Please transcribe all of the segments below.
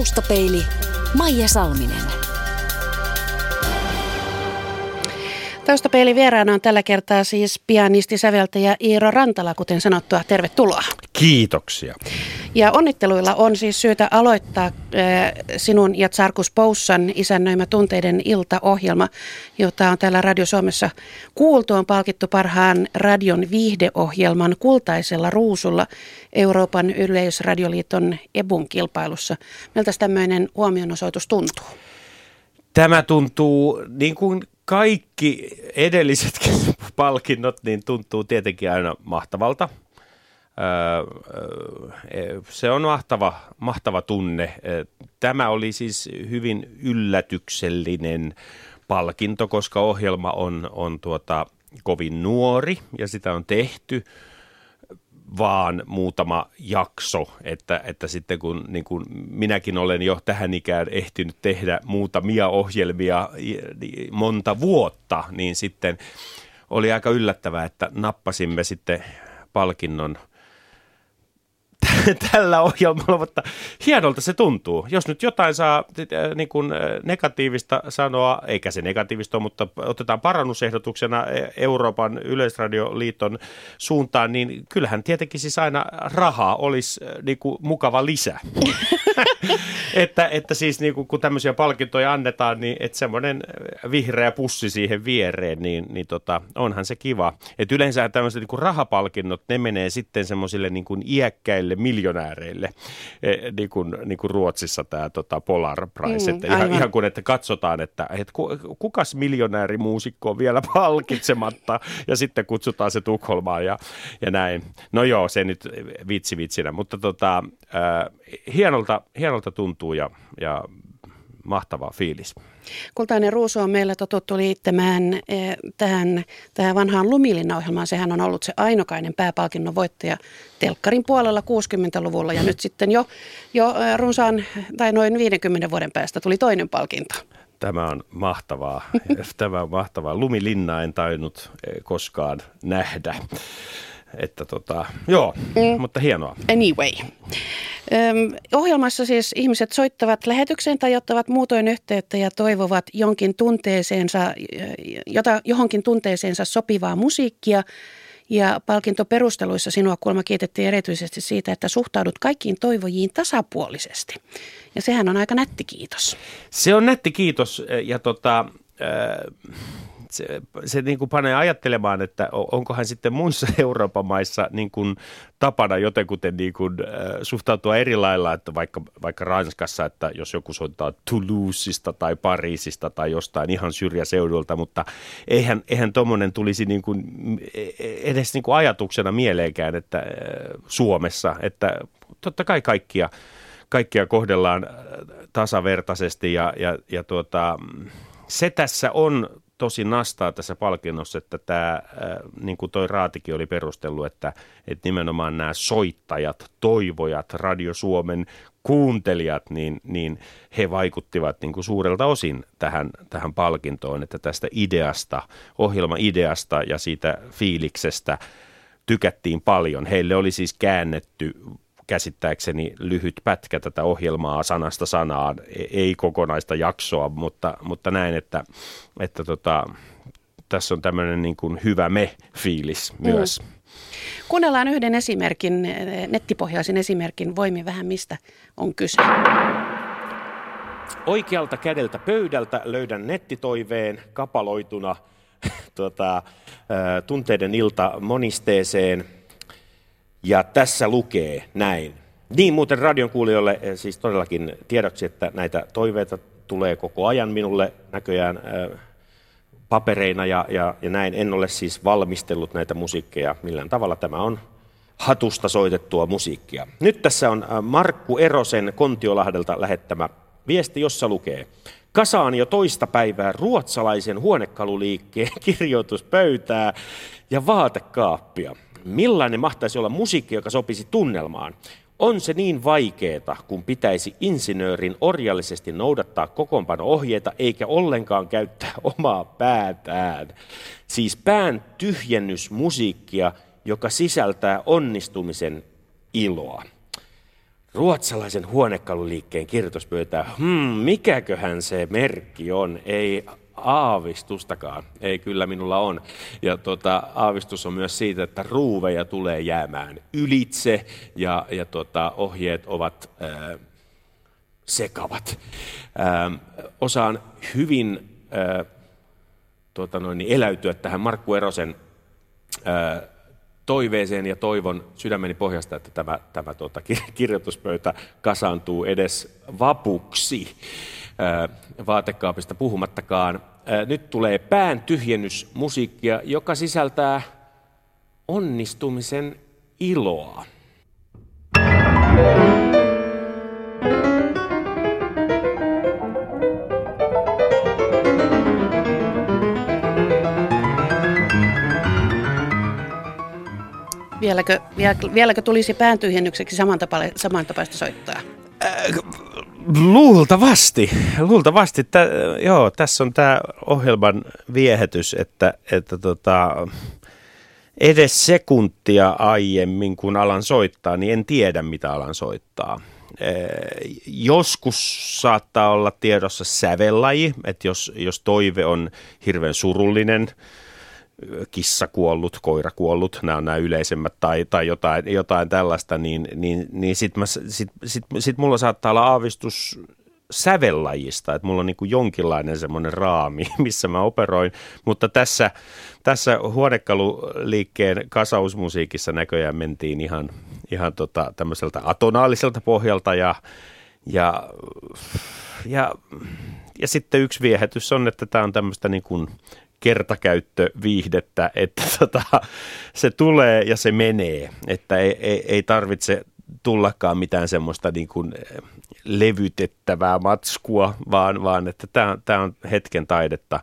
Taustapeili Maija Salminen. Taustapeili vieraana on tällä kertaa siis pianisti, säveltäjä Iiro Rantala, kuten sanottua. Tervetuloa. Kiitoksia. Ja onnitteluilla on siis syytä aloittaa äh, sinun ja Tsarkus Poussan isännöimä Tunteiden iltaohjelma, jota on täällä Radio Suomessa kuultu. On palkittu parhaan radion viihdeohjelman kultaisella ruusulla Euroopan yleisradioliiton EBUn kilpailussa. Miltä tämmöinen huomionosoitus tuntuu? Tämä tuntuu niin kuin kaikki edellisetkin palkinnot, niin tuntuu tietenkin aina mahtavalta. Se on mahtava, mahtava tunne. Tämä oli siis hyvin yllätyksellinen palkinto, koska ohjelma on, on tuota, kovin nuori ja sitä on tehty vaan muutama jakso, että, että sitten kun niin kun minäkin olen jo tähän ikään ehtinyt tehdä muutamia ohjelmia monta vuotta, niin sitten oli aika yllättävää, että nappasimme sitten palkinnon – tällä ohjelmalla, mutta hienolta se tuntuu. Jos nyt jotain saa äh, niin kuin äh, negatiivista sanoa, eikä se negatiivista ole, mutta otetaan parannusehdotuksena e- Euroopan yleisradioliiton suuntaan, niin kyllähän tietenkin siis aina rahaa olisi äh, niin kuin mukava lisä. että, että siis niin kuin, kun tämmöisiä palkintoja annetaan, niin että semmoinen vihreä pussi siihen viereen, niin, niin tota, onhan se kiva. Että yleensä tämmöiset niin kuin rahapalkinnot, ne menee sitten semmoisille niin kuin iäkkäille miljonääreille, e, niin kuin, niin kuin Ruotsissa tämä tota Polar Prize. Mm, että ihan, ihan kuin, että katsotaan, että, että kukas miljonäärimuusikko on vielä palkitsematta ja sitten kutsutaan se Tukholmaan ja, ja näin. No joo, se nyt vitsi vitsinä, mutta tota, äh, hienolta, hienolta tuntuu ja, ja mahtava fiilis. Kultainen ruusu on meillä totuttu liittämään eh, tähän, tähän vanhaan Lumilinna-ohjelmaan. Sehän on ollut se ainokainen pääpalkinnon voittaja telkkarin puolella 60-luvulla ja nyt sitten jo, jo eh, runsaan tai noin 50 vuoden päästä tuli toinen palkinto. Tämä on mahtavaa. Tämä on mahtavaa. Lumilinna en tainnut eh, koskaan nähdä. Että tota, joo, mm. mutta hienoa. Anyway. Öm, ohjelmassa siis ihmiset soittavat lähetykseen tai ottavat muutoin yhteyttä ja toivovat jonkin tunteeseensa, jota, johonkin tunteeseensa sopivaa musiikkia. Ja palkintoperusteluissa sinua kuulemma kiitettiin erityisesti siitä, että suhtaudut kaikkiin toivojiin tasapuolisesti. Ja sehän on aika nätti kiitos. Se on nätti kiitos ja tota, äh, se, se niin kuin panee ajattelemaan, että onkohan sitten muissa Euroopan maissa niin kuin tapana jotenkuten niin kuin, äh, suhtautua eri lailla, että vaikka, vaikka Ranskassa, että jos joku soittaa Toulousesta tai Pariisista tai jostain ihan syrjäseudulta, mutta eihän, eihän tuommoinen tulisi niin kuin, e, e, edes niin kuin ajatuksena mieleenkään, että äh, Suomessa, että totta kai kaikkia, kaikkia kohdellaan äh, tasavertaisesti ja, ja, ja tuota, se tässä on tosi nastaa tässä palkinnossa, että tämä, niin kuin toi Raatikin oli perustellut, että, että nimenomaan nämä soittajat, toivojat, Radio Suomen kuuntelijat, niin, niin he vaikuttivat niin kuin suurelta osin tähän, tähän palkintoon, että tästä ideasta, ohjelma-ideasta ja siitä fiiliksestä tykättiin paljon. Heille oli siis käännetty käsittääkseni lyhyt pätkä tätä ohjelmaa sanasta sanaan, e- ei kokonaista jaksoa, mutta, mutta näin, että, että tota, tässä on tämmöinen niin kuin hyvä me-fiilis mm. myös. Mm. Kuunnellaan yhden esimerkin, nettipohjaisen esimerkin, voimme vähän mistä on kyse. Oikealta kädeltä pöydältä löydän nettitoiveen kapaloituna tuota, tunteiden ilta monisteeseen – ja tässä lukee näin. Niin muuten radion kuulijoille eh, siis todellakin tiedoksi, että näitä toiveita tulee koko ajan minulle näköjään äh, papereina ja, ja, ja näin. En ole siis valmistellut näitä musiikkeja millään tavalla. Tämä on hatusta soitettua musiikkia. Nyt tässä on äh, Markku Erosen Kontiolahdelta lähettämä viesti, jossa lukee. Kasaan jo toista päivää ruotsalaisen huonekaluliikkeen kirjoituspöytää ja vaatekaappia millainen mahtaisi olla musiikki, joka sopisi tunnelmaan? On se niin vaikeeta, kun pitäisi insinöörin orjallisesti noudattaa kokoonpano-ohjeita eikä ollenkaan käyttää omaa päätään. Siis pään tyhjennysmusiikkia, joka sisältää onnistumisen iloa. ruotsalaisen huonekaluliikkeen kirjoituspöytää. Hmm, mikäköhän se merkki on? Ei aavistustakaan. Ei kyllä minulla on. Ja tota, aavistus on myös siitä, että ruuveja tulee jäämään ylitse ja, ja tota, ohjeet ovat ää, sekavat. Ää, osaan hyvin ää, tota noin, niin eläytyä tähän Markku Erosen ää, toiveeseen ja toivon sydämeni pohjasta, että tämä, tämä tuota, kirjoituspöytä kasaantuu edes vapuksi vaatekaapista puhumattakaan. Nyt tulee pään tyhjennysmusiikkia, joka sisältää onnistumisen iloa. Vieläkö, vieläkö tulisi pääntyhjennykseksi samantapaista soittaa? Äh, luultavasti, luultavasti. Tä, joo, tässä on tämä ohjelman viehätys, että, että tota, edes sekuntia aiemmin, kun alan soittaa, niin en tiedä, mitä alan soittaa. Äh, joskus saattaa olla tiedossa sävellaji, että jos, jos toive on hirveän surullinen, kissa kuollut, koira kuollut, nämä on nämä yleisemmät, tai, tai jotain, jotain tällaista, niin, niin, niin sitten sit, sit, sit mulla saattaa olla aavistus sävellajista, että mulla on niin jonkinlainen semmoinen raami, missä mä operoin, mutta tässä, tässä huonekaluliikkeen kasausmusiikissa näköjään mentiin ihan, ihan tota, tämmöiseltä atonaaliselta pohjalta ja, ja, ja, ja sitten yksi viehätys on, että tämä on tämmöistä niin kuin kertakäyttöviihdettä, että tota, se tulee ja se menee, että ei, ei, ei tarvitse tullakaan mitään semmoista niin kuin eh, levytettävää matskua, vaan, vaan että tämä, tämä on hetken taidetta.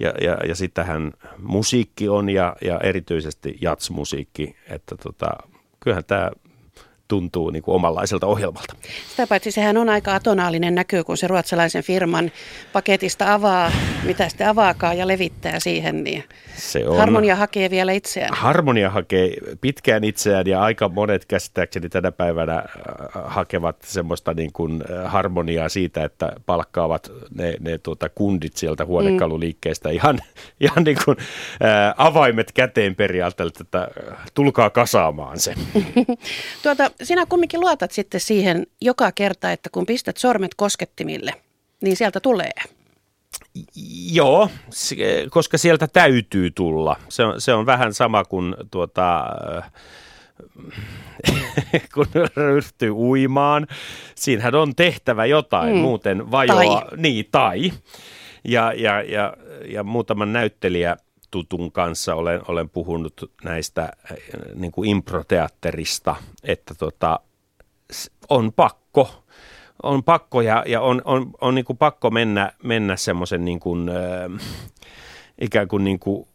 Ja, ja, ja sitähän musiikki on ja, ja erityisesti jatsmusiikki, että tota, kyllähän tämä tuntuu niin kuin omanlaiselta ohjelmalta. Sitä paitsi sehän on aika atonaalinen näky, kun se ruotsalaisen firman paketista avaa, mitä sitten avaakaan ja levittää siihen, niin se on. harmonia hakee vielä itseään. Harmonia hakee pitkään itseään ja aika monet käsittääkseni tänä päivänä äh, hakevat semmoista niin kuin äh, harmoniaa siitä, että palkkaavat ne, ne tuota kundit sieltä huonekaluliikkeestä mm. ihan, ihan niin kuin ää, äh, avaimet käteen periaatteella, että tulkaa kasaamaan se. tuota, sinä kumminkin luotat sitten siihen joka kerta, että kun pistät sormet koskettimille, niin sieltä tulee. Joo, koska sieltä täytyy tulla. Se on, se on vähän sama kuin tuota, kun ryhtyy uimaan. Siinähän on tehtävä jotain, mm. muuten vajoaa. Tai. Niin, tai. Ja, ja, ja, ja muutaman näyttelijä tutun kanssa. Olen, olen puhunut näistä niin kuin improteatterista, että tota, on pakko, on pakko ja, ja on, on, on niin kuin pakko mennä, mennä semmoisen niin kuin, äh, ikään kuin, niin kuin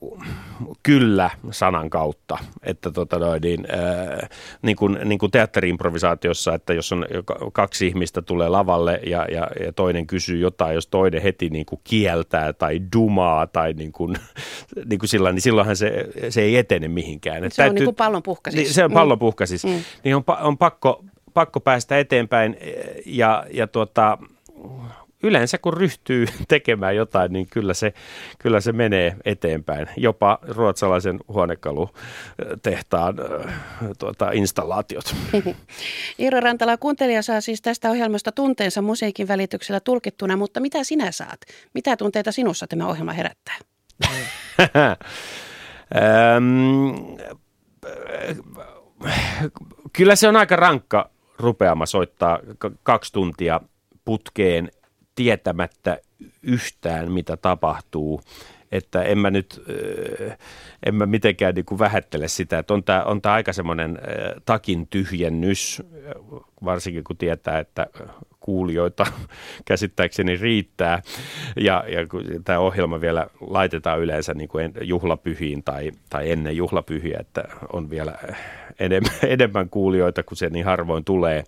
kyllä sanan kautta, että tota noin, niin, ää, niin, kuin, niin kuin teatteriimprovisaatiossa, että jos on kaksi ihmistä tulee lavalle ja, ja, ja toinen kysyy jotain, jos toinen heti niin kuin kieltää tai dumaa tai niin kuin, niin kuin sillä, niin silloinhan se, se ei etene mihinkään. Se täytyy, on niin kuin pallon puhkasis. Niin, se on pallon puhkasis. Mm. mm. Niin on, on pakko, pakko päästä eteenpäin ja, ja tuota, yleensä kun ryhtyy tekemään jotain, niin kyllä se, kyllä se menee eteenpäin. Jopa ruotsalaisen huonekalutehtaan tuota, installaatiot. Iiro Rantala, kuuntelija saa siis tästä ohjelmasta tunteensa musiikin välityksellä tulkittuna, mutta mitä sinä saat? Mitä tunteita sinussa tämä ohjelma herättää? kyllä se on aika rankka rupeama soittaa kaksi tuntia putkeen tietämättä yhtään, mitä tapahtuu. Että en mä nyt, en mä mitenkään niin kuin vähättele sitä, että on tämä on aika semmoinen takin tyhjennys, varsinkin kun tietää, että kuulijoita käsittääkseni riittää. Ja, ja tämä ohjelma vielä laitetaan yleensä niin kuin juhlapyhiin tai, tai ennen juhlapyhiä, että on vielä enemmän, enemmän kuulijoita, kun se niin harvoin tulee.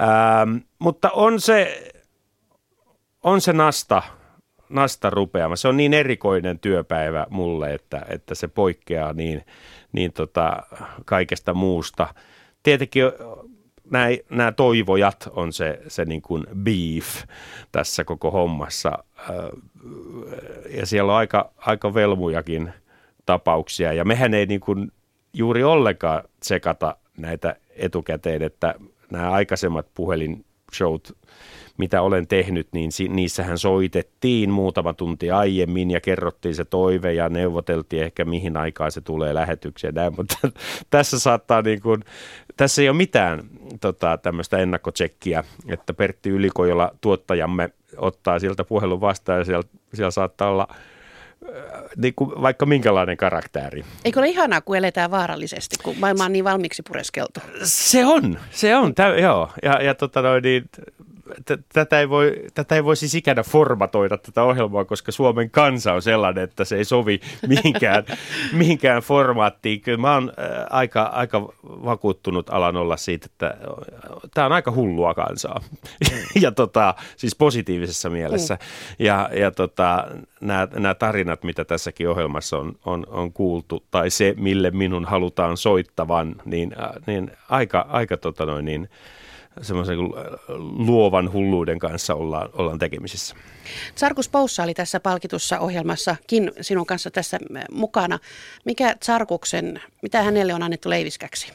Ähm, mutta on se, on se nasta, nasta rupeama. Se on niin erikoinen työpäivä mulle, että, että se poikkeaa niin, niin tota kaikesta muusta. Tietenkin nämä, toivojat on se, se niin kuin beef tässä koko hommassa. Ja siellä on aika, aika velmujakin tapauksia. Ja mehän ei niin kuin juuri ollenkaan tsekata näitä etukäteen, että nämä aikaisemmat puhelinshowt, mitä olen tehnyt, niin niissähän soitettiin muutama tunti aiemmin ja kerrottiin se toive ja neuvoteltiin ehkä mihin aikaan se tulee lähetykseen. Näin, mutta tässä saattaa niin kuin, tässä ei ole mitään tota, tämmöistä ennakkotsekkiä, että Pertti Ylikojola tuottajamme ottaa sieltä puhelun vastaan ja siellä, siellä saattaa olla niin kuin vaikka minkälainen karakteri. Eikö ole ihanaa, kun eletään vaarallisesti, kun maailma on niin valmiiksi pureskeltu? Se on, se on, tä, joo. Ja, ja tota noin, niin, tätä ei, voi, tätä ei voi siis ikänä formatoida tätä ohjelmaa, koska Suomen kansa on sellainen, että se ei sovi mihinkään, mihinkään formaattiin. Kyllä mä oon aika, aika vakuuttunut alan olla siitä, että tämä on aika hullua kansaa. ja tota, siis positiivisessa mielessä. Mm. Ja, ja tota, nämä tarinat, mitä tässäkin ohjelmassa on, on, on kuultu, tai se, mille minun halutaan soittavan, niin, niin aika, aika tota noin, niin, semmoisen luovan hulluuden kanssa ollaan, ollaan tekemisissä. Sarkus Poussa oli tässä palkitussa ohjelmassakin sinun kanssa tässä mukana. Mikä Sarkuksen, mitä hänelle on annettu leiviskäksi?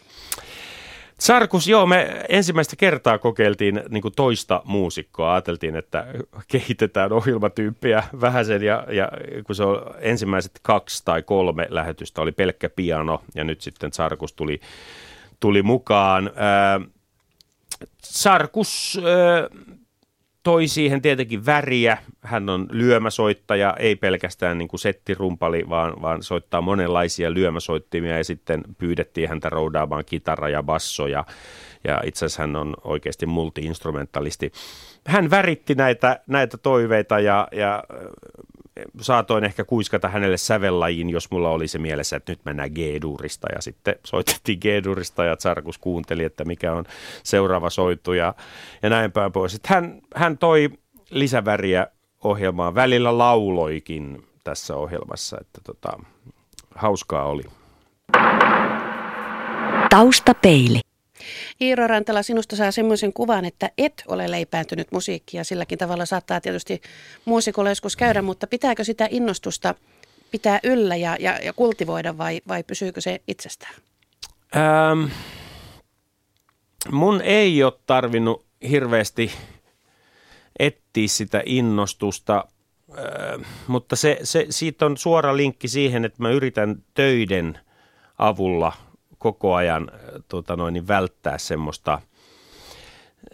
Sarkus, joo, me ensimmäistä kertaa kokeiltiin niin kuin toista muusikkoa. Ajateltiin, että kehitetään ohjelmatyyppiä vähäsen ja, ja kun se on ensimmäiset kaksi tai kolme lähetystä oli pelkkä piano ja nyt sitten Sarkus tuli, tuli mukaan. Ää, Sarkus toi siihen tietenkin väriä. Hän on lyömäsoittaja, ei pelkästään niin kuin settirumpali, vaan, vaan soittaa monenlaisia lyömäsoittimia ja sitten pyydettiin häntä roudaamaan kitara ja basso ja, ja itse asiassa hän on oikeasti multiinstrumentalisti. Hän väritti näitä, näitä toiveita ja, ja saatoin ehkä kuiskata hänelle sävellajiin, jos mulla oli se mielessä, että nyt mennään G-durista. Ja sitten soitettiin G-durista ja Tsarkus kuunteli, että mikä on seuraava soitu ja, ja näin päin pois. Hän, hän toi lisäväriä ohjelmaan. Välillä lauloikin tässä ohjelmassa, että tota, hauskaa oli. Taustapeili. Iiro Rantala, sinusta saa semmoisen kuvan, että et ole leipääntynyt musiikkia. Silläkin tavalla saattaa tietysti muusikolla joskus käydä, mutta pitääkö sitä innostusta pitää yllä ja, ja, ja kultivoida vai, vai pysyykö se itsestään? Ähm, mun ei ole tarvinnut hirveästi etsiä sitä innostusta, äh, mutta se, se, siitä on suora linkki siihen, että mä yritän töiden avulla – koko ajan äh, tota noin, niin välttää semmoista,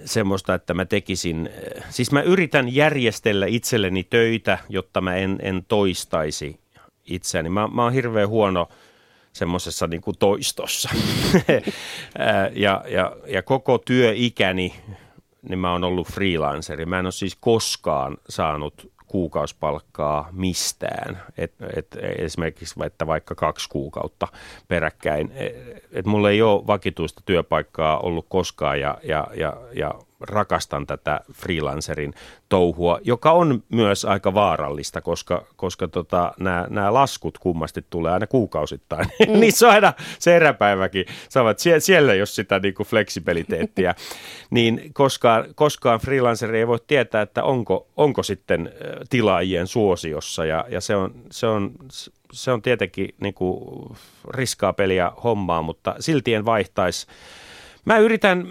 semmoista, että mä tekisin, äh, siis mä yritän järjestellä itselleni töitä, jotta mä en, en toistaisi itseäni. Mä, mä oon hirveän huono semmoisessa niin kuin toistossa. Äh, ja, ja, ja koko työikäni niin mä oon ollut freelanceri. Mä en ole siis koskaan saanut kuukausipalkkaa mistään. Et, et esimerkiksi että vaikka kaksi kuukautta peräkkäin. Et, et mulla ei ole vakituista työpaikkaa ollut koskaan ja, ja, ja, ja rakastan tätä freelancerin touhua, joka on myös aika vaarallista, koska, koska tota, nämä laskut kummasti tulee aina kuukausittain. Mm. Niissä on aina se eräpäiväkin. Saavat sie, siellä, jos sitä niin kuin fleksibiliteettiä, niin koskaan, koskaan freelanceri ei voi tietää, että onko, onko sitten tilaajien suosiossa ja, ja se, on, se, on, se on tietenkin niin kuin riskaa peliä hommaa, mutta silti en vaihtaisi. Mä yritän,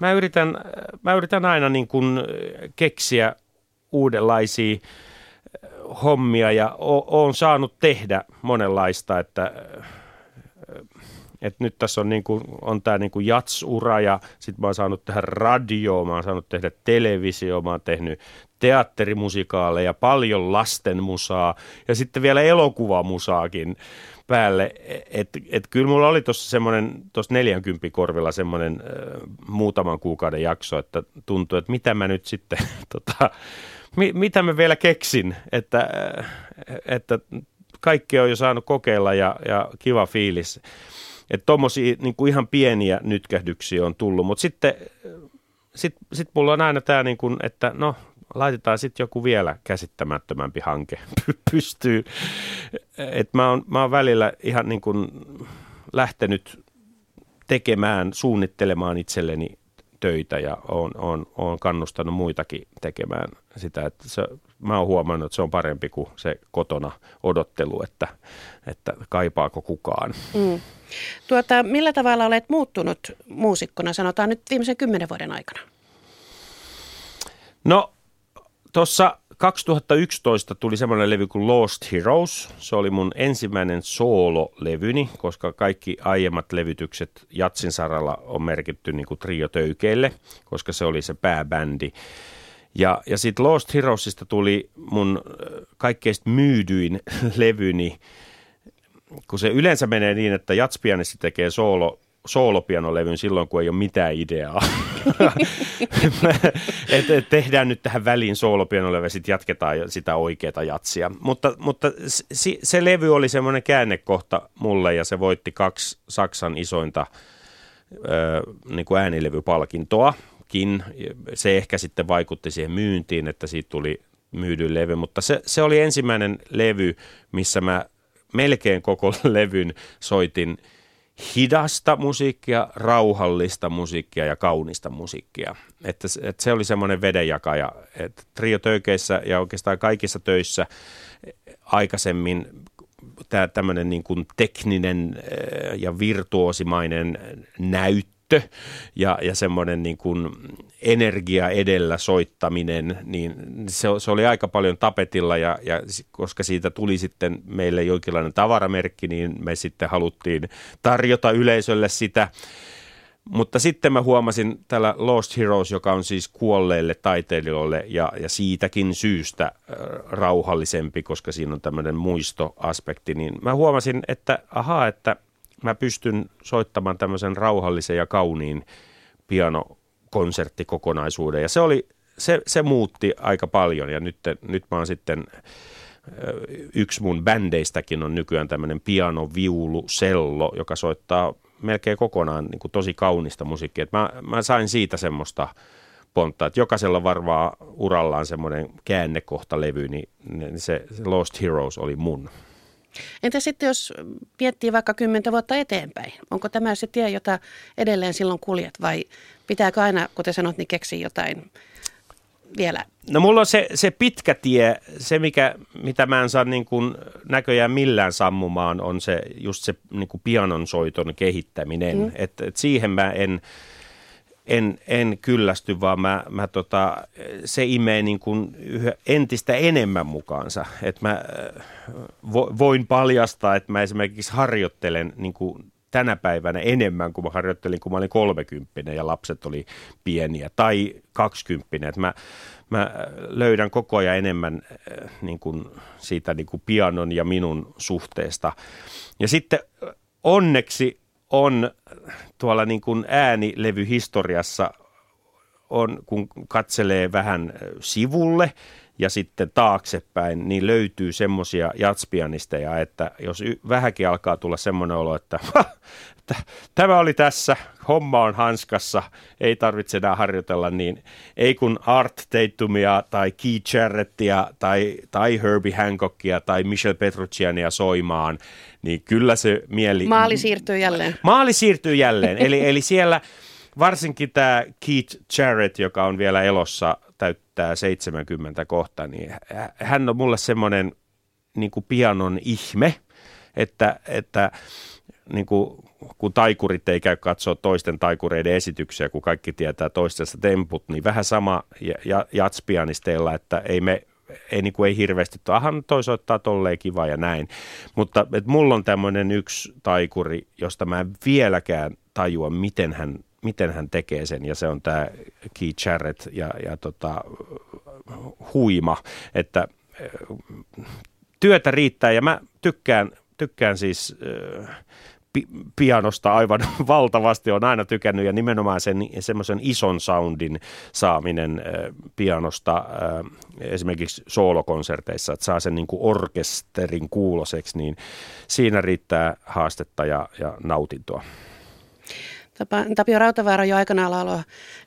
mä yritän, mä yritän aina niin kuin keksiä uudenlaisia äh, hommia ja oon saanut tehdä monenlaista, että äh, et nyt tässä on, niin kuin, on tämä niin jatsura ja sitten mä oon saanut tehdä radio, mä oon saanut tehdä televisio, mä oon tehnyt teatterimusikaaleja, paljon lastenmusaa ja sitten vielä elokuvamusaakin päälle. Että et kyllä mulla oli tuossa semmoinen, tuossa 40 korvilla semmoinen äh, muutaman kuukauden jakso, että tuntui, että mitä mä nyt sitten, tota, mi, mitä mä vielä keksin, että, että kaikki on jo saanut kokeilla ja, ja kiva fiilis. Että tuommoisia niin ihan pieniä nytkähdyksiä on tullut, mutta sitten sit, sit mulla on aina tämä, niin kuin, että no laitetaan sitten joku vielä käsittämättömämpi hanke pystyy. Et mä, oon, mä oon välillä ihan niin kuin lähtenyt tekemään, suunnittelemaan itselleni töitä ja on, on, on kannustanut muitakin tekemään sitä. Että se, mä oon huomannut, että se on parempi kuin se kotona odottelu, että, että kaipaako kukaan. Mm. Tuota, millä tavalla olet muuttunut muusikkona, sanotaan nyt viimeisen kymmenen vuoden aikana? No tuossa 2011 tuli semmoinen levy kuin Lost Heroes. Se oli mun ensimmäinen soololevyni, koska kaikki aiemmat levytykset Jatsin saralla on merkitty niin kuin trio-töykeille, koska se oli se pääbändi. Ja, ja sitten Lost Heroesista tuli mun kaikkein myydyin levyni, kun se yleensä menee niin, että jatspianisti tekee soolo soolopianolevyn silloin, kun ei ole mitään ideaa. et, et tehdään nyt tähän väliin soolopianolevy ja sitten jatketaan sitä oikeaa jatsia. Mutta, mutta se, se levy oli semmoinen käännekohta mulle ja se voitti kaksi Saksan isointa ö, niin kuin äänilevypalkintoakin. Se ehkä sitten vaikutti siihen myyntiin, että siitä tuli myydyn levy, mutta se, se oli ensimmäinen levy, missä mä melkein koko levyn soitin – hidasta musiikkia, rauhallista musiikkia ja kaunista musiikkia. Että, että se oli semmoinen vedenjakaja. Että trio töikeissä ja oikeastaan kaikissa töissä aikaisemmin tämä tämmöinen niin kuin tekninen eh, ja virtuosimainen näyttö näyttö ja, ja semmoinen niin kuin energia edellä soittaminen, niin se, se oli aika paljon tapetilla ja, ja koska siitä tuli sitten meille jonkinlainen tavaramerkki, niin me sitten haluttiin tarjota yleisölle sitä. Mutta sitten mä huomasin tällä Lost Heroes, joka on siis kuolleille taiteilijoille ja, ja siitäkin syystä rauhallisempi, koska siinä on tämmöinen muistoaspekti, niin mä huomasin, että ahaa, että – mä pystyn soittamaan tämmöisen rauhallisen ja kauniin pianokonserttikokonaisuuden. Ja se, oli, se, se muutti aika paljon ja nyt, nyt mä oon sitten yksi mun bändeistäkin on nykyään tämmöinen piano, viulu, sello, joka soittaa melkein kokonaan niin kuin tosi kaunista musiikkia. mä, mä sain siitä semmoista pontta, että jokaisella varmaan urallaan semmoinen käännekohtalevy, niin se Lost Heroes oli mun. Entä sitten jos miettii vaikka kymmentä vuotta eteenpäin? Onko tämä se tie, jota edelleen silloin kuljet vai pitääkö aina, kuten sanot, niin keksiä jotain vielä? No mulla on se, se pitkä tie, se mikä, mitä mä en saa niin kuin näköjään millään sammumaan on se just se niin kuin pianon soiton kehittäminen. Mm. Et, et siihen mä en en, en kyllästy, vaan mä, mä tota, se imee niin kuin entistä enemmän mukaansa. Että mä äh, vo, voin paljastaa, että mä esimerkiksi harjoittelen niin kuin tänä päivänä enemmän kuin mä harjoittelin, kun mä olin kolmekymppinen ja lapset oli pieniä, tai kaksikymppinen. Mä, mä löydän koko ajan enemmän äh, niin kuin siitä niin kuin pianon ja minun suhteesta. Ja sitten onneksi on tuolla niin kuin äänilevyhistoriassa on, kun katselee vähän sivulle ja sitten taaksepäin, niin löytyy semmoisia jatspianisteja, että jos y- vähänkin alkaa tulla semmoinen olo, että, että tämä oli tässä, homma on hanskassa, ei tarvitse enää harjoitella, niin. Ei kun Art Tatumia tai Keith Jarrettia tai, tai Herbie Hancockia tai Michel Petrucciania soimaan, niin kyllä se mieli... Maali siirtyy jälleen. Maali siirtyy jälleen, eli, eli siellä varsinkin tämä Keith Jarrett, joka on vielä elossa, täyttää 70 kohta, niin hän on mulle semmoinen niin pianon ihme, että, että niin kuin, kun taikurit ei käy katsoa toisten taikureiden esityksiä, kun kaikki tietää toistensa temput, niin vähän sama jatspianisteilla, että ei me ei, niin kuin ei hirveästi, ahan toi soittaa tolleen kiva ja näin. Mutta et mulla on tämmöinen yksi taikuri, josta mä en vieläkään tajua, miten hän, miten hän tekee sen, ja se on tämä Keith Jarrett ja, ja tota, huima, että työtä riittää, ja mä tykkään, tykkään siis pianosta aivan valtavasti on aina tykännyt ja nimenomaan sen semmoisen ison soundin saaminen pianosta esimerkiksi soolokonserteissa, että saa sen niin kuin orkesterin kuuloseksi, niin siinä riittää haastetta ja, ja nautintoa. Tapio Rautavaara jo aikanaan lauloi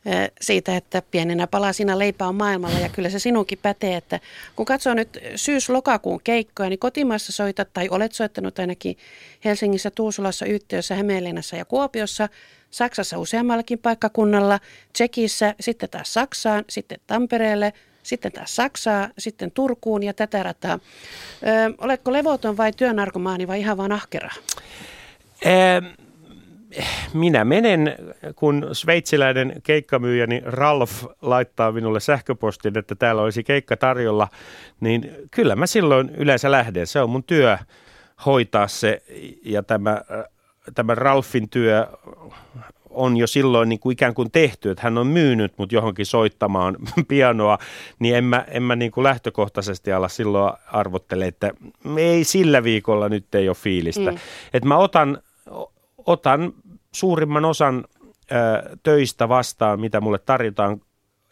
eh, siitä, että pienenä palasina leipä on maailmalla ja kyllä se sinunkin pätee, että kun katsoo nyt syys-lokakuun keikkoja, niin kotimaassa soitat tai olet soittanut ainakin Helsingissä, Tuusulassa, Yhtiössä, Hämeenlinnassa ja Kuopiossa – Saksassa useammallakin paikkakunnalla, Tsekissä, sitten taas Saksaan, sitten Tampereelle, sitten taas Saksaa, sitten Turkuun ja tätä rataa. Ö, oletko levoton vai työnarkomaani vai ihan vaan ahkera? Minä menen, kun sveitsiläinen keikkamyyjäni Ralf laittaa minulle sähköpostin, että täällä olisi keikka tarjolla, niin kyllä mä silloin yleensä lähden. Se on mun työ hoitaa se ja tämä, tämä Ralfin työ on jo silloin niin kuin ikään kuin tehty, että hän on myynyt mut johonkin soittamaan pianoa, niin en mä, en mä niin kuin lähtökohtaisesti ala silloin arvottele, että ei sillä viikolla nyt ei ole fiilistä. Mm. Että mä otan, otan suurimman osan ö, töistä vastaan, mitä mulle tarjotaan.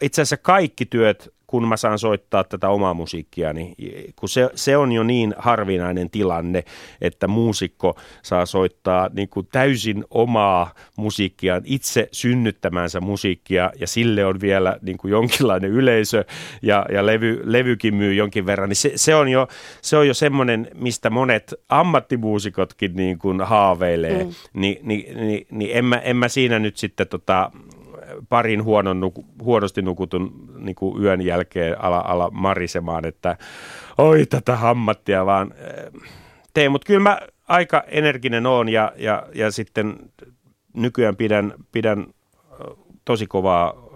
Itse asiassa kaikki työt kun mä saan soittaa tätä omaa musiikkia, niin kun se, se on jo niin harvinainen tilanne, että muusikko saa soittaa niin kuin täysin omaa musiikkia, itse synnyttämänsä musiikkia ja sille on vielä niin kuin jonkinlainen yleisö ja, ja levy, levykin myy jonkin verran, niin se, se, on jo, se on jo semmoinen, mistä monet ammattimuusikotkin niin kuin haaveilee, mm. Ni, niin, niin, niin en, mä, en mä siinä nyt sitten tota, parin huonon, nuku, huonosti nukutun niin kuin yön jälkeen ala, ala marisemaan, että oi tätä hammattia vaan eh, tee. Mutta kyllä mä aika energinen oon ja, ja, ja sitten nykyään pidän, pidän tosi kovaa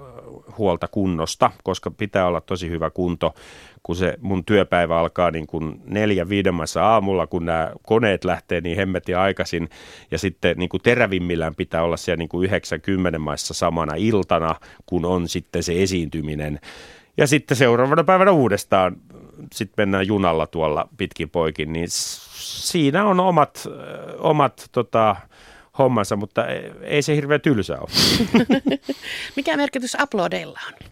huolta kunnosta, koska pitää olla tosi hyvä kunto, kun se mun työpäivä alkaa niin kuin neljä viidemmässä aamulla, kun nämä koneet lähtee niin hemmetin aikaisin ja sitten niin kuin terävimmillään pitää olla siellä niin kuin 90 maissa samana iltana, kun on sitten se esiintyminen. Ja sitten seuraavana päivänä uudestaan sitten mennään junalla tuolla pitkin poikin, niin siinä on omat, omat tota, hommansa, mutta ei se hirveän tylsä ole. Mikä merkitys uploadeilla on?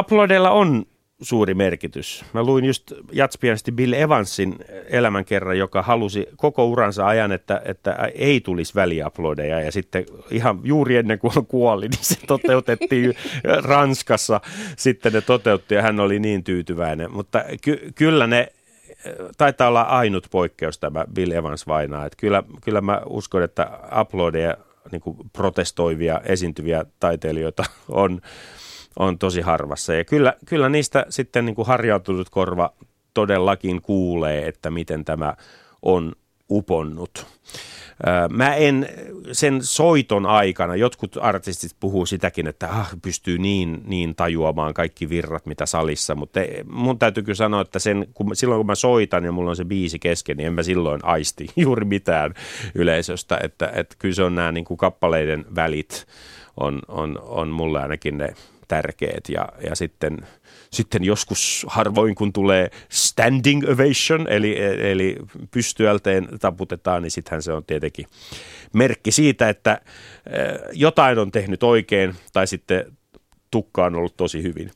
Uploadeilla on suuri merkitys. Mä luin just jatspianisti Bill Evansin elämänkerran, joka halusi koko uransa ajan, että, että ei tulisi väliuploadeja ja sitten ihan juuri ennen kuin hän kuoli, niin se toteutettiin Ranskassa. Sitten ne toteutti ja hän oli niin tyytyväinen, mutta ky- kyllä ne taitaa olla ainut poikkeus tämä Bill Evans vainaa. Että kyllä, kyllä mä uskon, että uploadeja niin kuin protestoivia, esiintyviä taiteilijoita on, on tosi harvassa. Ja kyllä, kyllä niistä sitten niin kuin harjautunut korva todellakin kuulee, että miten tämä on uponnut. Mä en sen soiton aikana, jotkut artistit puhuu sitäkin, että ah, pystyy niin, niin tajuamaan kaikki virrat, mitä salissa, mutta mun täytyy kyllä sanoa, että sen, kun, silloin kun mä soitan ja mulla on se biisi kesken, niin en mä silloin aisti juuri mitään yleisöstä, että, että kyllä se on nämä niin kuin kappaleiden välit on, on, on mulle ainakin ne tärkeät ja, ja sitten, sitten joskus harvoin kun tulee standing ovation eli, eli pystyälteen taputetaan, niin sittenhän se on tietenkin merkki siitä, että eh, jotain on tehnyt oikein tai sitten tukka on ollut tosi hyvin.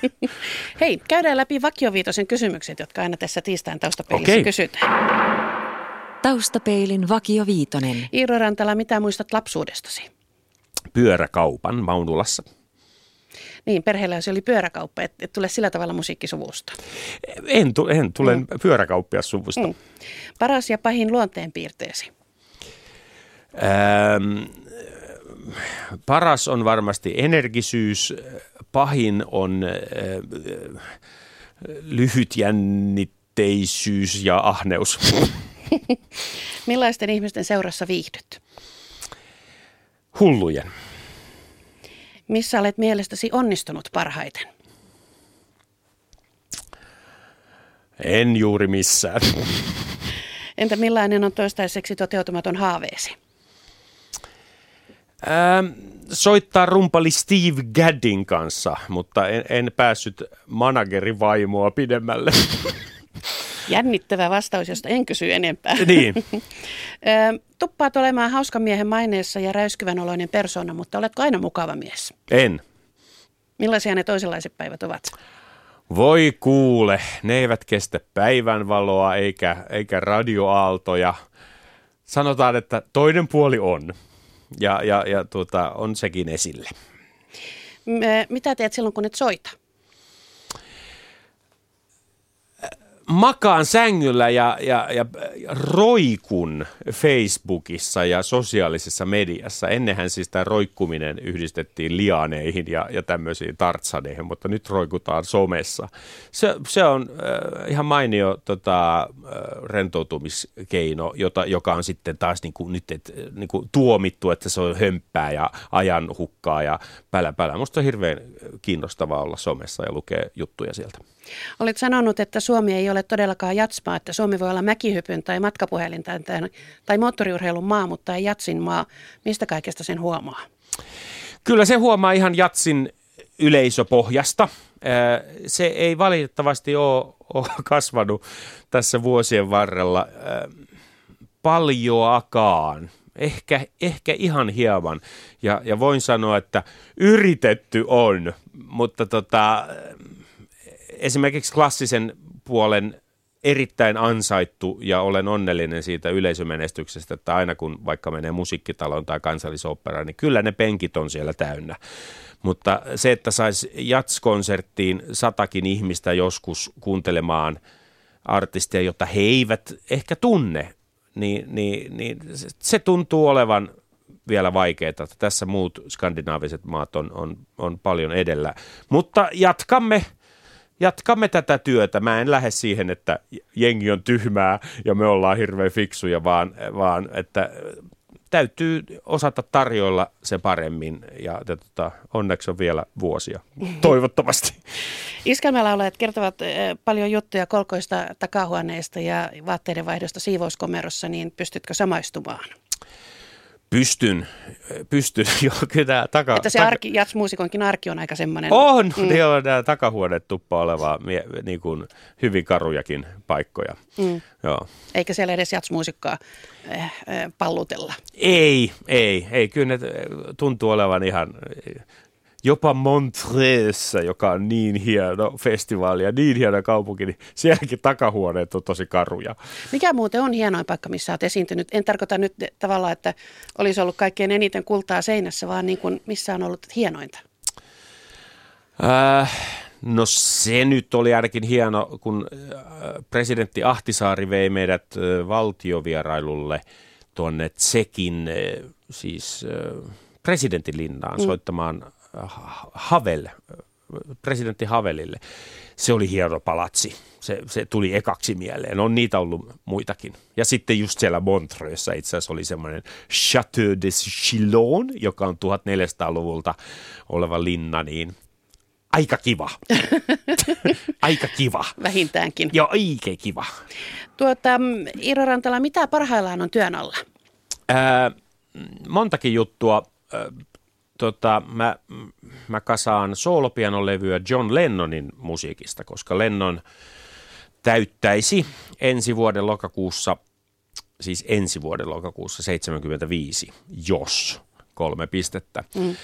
Hei, käydään läpi vakioviitosen kysymykset, jotka aina tässä tiistain taustapeilissä okay. kysytään. Taustapeilin vakioviitonen. Iiro Rantala, mitä muistat lapsuudestasi? Pyöräkaupan Maunulassa. Niin, perheellä se oli pyöräkauppa, et, et tule sillä tavalla musiikkisuvusta. En, tu, en tule mm. pyöräkauppiassuvusta. Mm. Paras ja pahin luonteenpiirteesi? Ähm, paras on varmasti energisyys, pahin on äh, lyhytjännitteisyys ja ahneus. Millaisten ihmisten seurassa viihdyt? Hullujen. Missä olet mielestäsi onnistunut parhaiten? En juuri missään. Entä millainen on toistaiseksi toteutumaton haaveesi? Ähm, soittaa rumpali Steve Gaddin kanssa, mutta en, en päässyt managerivaimoa pidemmälle. Jännittävä vastaus, josta en kysy enempää. Niin. Tuppaat olemaan hauska miehen maineessa ja räyskyvän oloinen persona, mutta oletko aina mukava mies? En. Millaisia ne toisenlaiset päivät ovat? Voi kuule, ne eivät kestä päivänvaloa eikä, eikä radioaaltoja. Sanotaan, että toinen puoli on ja, ja, ja tuota, on sekin esille. Mitä teet silloin, kun et soita? Makaan sängyllä ja, ja, ja roikun Facebookissa ja sosiaalisessa mediassa. Ennenhän siis tämä roikkuminen yhdistettiin lianeihin ja, ja tämmöisiin tartsaneihin, mutta nyt roikutaan somessa. Se, se on äh, ihan mainio tota, äh, rentoutumiskeino, jota, joka on sitten taas niin kuin, nyt et, niin kuin tuomittu, että se on hömppää ja ajan hukkaa ja pälä pälä. Musta on hirveän kiinnostavaa olla somessa ja lukea juttuja sieltä. Olet sanonut, että Suomi ei ole todellakaan jatsmaa, että Suomi voi olla mäkihypyn tai matkapuhelin tai, tai moottoriurheilun maa, mutta ei jatsin maa. Mistä kaikesta sen huomaa? Kyllä se huomaa ihan jatsin yleisöpohjasta. Se ei valitettavasti ole, ole kasvanut tässä vuosien varrella paljoakaan. Ehkä, ehkä ihan hieman. Ja, ja voin sanoa, että yritetty on, mutta tota, esimerkiksi klassisen puolen erittäin ansaittu ja olen onnellinen siitä yleisömenestyksestä, että aina kun vaikka menee musiikkitaloon tai kansallisoperaan, niin kyllä ne penkit on siellä täynnä. Mutta se, että saisi jatskonserttiin satakin ihmistä joskus kuuntelemaan artistia, jota he eivät ehkä tunne, niin, niin, niin se tuntuu olevan vielä vaikeaa. Tässä muut skandinaaviset maat on, on, on paljon edellä. Mutta jatkamme jatkamme tätä työtä. Mä en lähde siihen, että jengi on tyhmää ja me ollaan hirveän fiksuja, vaan, vaan että täytyy osata tarjoilla se paremmin ja tota, onneksi on vielä vuosia, toivottavasti. Iskelmälaulajat kertovat eh, paljon juttuja kolkoista takahuoneista ja vaatteiden vaihdosta siivouskomerossa, niin pystytkö samaistumaan? Pystyn, pystyn jo kyllä taka... Että se arki, jatsmuusikonkin arki on aika semmoinen... On, mm. ne on nämä tuppa oleva niin kuin hyvin karujakin paikkoja. Mm. Joo. Eikä siellä edes jatsmuusikkaa äh, äh, pallutella. Ei, ei, ei. Kyllä ne tuntuu olevan ihan jopa Montreessa, joka on niin hieno festivaali ja niin hieno kaupunki, niin sielläkin takahuoneet on tosi karuja. Mikä muuten on hienoin paikka, missä olet esiintynyt? En tarkoita nyt tavallaan, että olisi ollut kaikkein eniten kultaa seinässä, vaan niin kuin, missä on ollut hienointa? Äh, no se nyt oli ainakin hieno, kun äh, presidentti Ahtisaari vei meidät äh, valtiovierailulle tuonne Tsekin, äh, siis presidentin linnaan mm. soittamaan Havel, presidentti Havelille. Se oli hieno palatsi. Se, se tuli ekaksi mieleen. On niitä ollut muitakin. Ja sitten just siellä Montreuxssa itse asiassa oli semmoinen Chateau de Chillon, joka on 1400-luvulta oleva linna, niin aika kiva. aika kiva. Vähintäänkin. Joo, oikein kiva. Tuota, Iiro Rantala, mitä parhaillaan on työn alla? Ää, montakin juttua tota, mä, mä kasaan soolopianolevyä John Lennonin musiikista, koska Lennon täyttäisi ensi vuoden lokakuussa, siis ensi vuoden lokakuussa 75, jos kolme pistettä. Mm.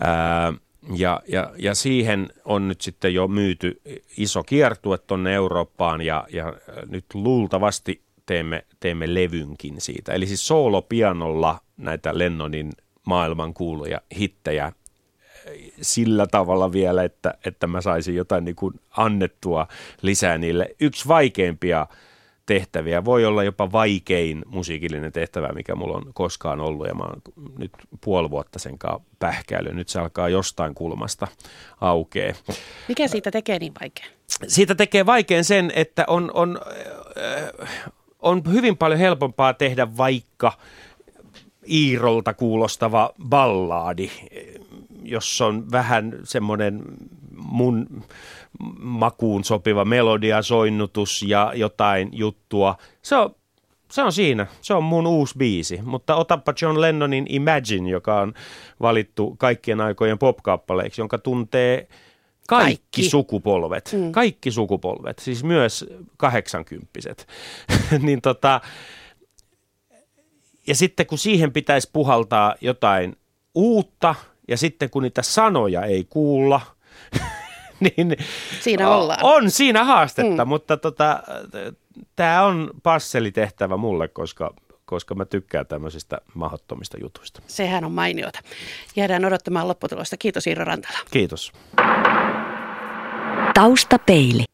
Ää, ja, ja, ja siihen on nyt sitten jo myyty iso kiertue tuonne Eurooppaan ja, ja nyt luultavasti teemme, teemme levynkin siitä. Eli siis soolopianolla näitä Lennonin maailman kuuluja hittejä sillä tavalla vielä, että, että mä saisin jotain niin kuin annettua lisää niille. Yksi vaikeimpia tehtäviä, voi olla jopa vaikein musiikillinen tehtävä, mikä mulla on koskaan ollut ja mä oon nyt puoli vuotta sen kanssa pähkäily. Nyt se alkaa jostain kulmasta aukee. Mikä siitä tekee niin vaikean? Siitä tekee vaikean sen, että on, on, on hyvin paljon helpompaa tehdä vaikka – Iirolta kuulostava ballaadi, jossa on vähän semmoinen mun makuun sopiva melodia, soinnutus ja jotain juttua. Se on, se on siinä. Se on mun uusi biisi. Mutta otappa John Lennonin Imagine, joka on valittu kaikkien aikojen popkappaleiksi, jonka tuntee kaikki, kaikki. sukupolvet. Mm. Kaikki sukupolvet, siis myös kahdeksankymppiset. niin tota, ja sitten kun siihen pitäisi puhaltaa jotain uutta, ja sitten kun niitä sanoja ei kuulla, niin siinä ollaan. on siinä haastetta, mm. mutta tota, tämä on passelitehtävä mulle, koska koska mä tykkään tämmöisistä mahdottomista jutuista. Sehän on mainiota. Jäädään odottamaan lopputulosta. Kiitos Iiro Rantala. Kiitos. Taustapeili.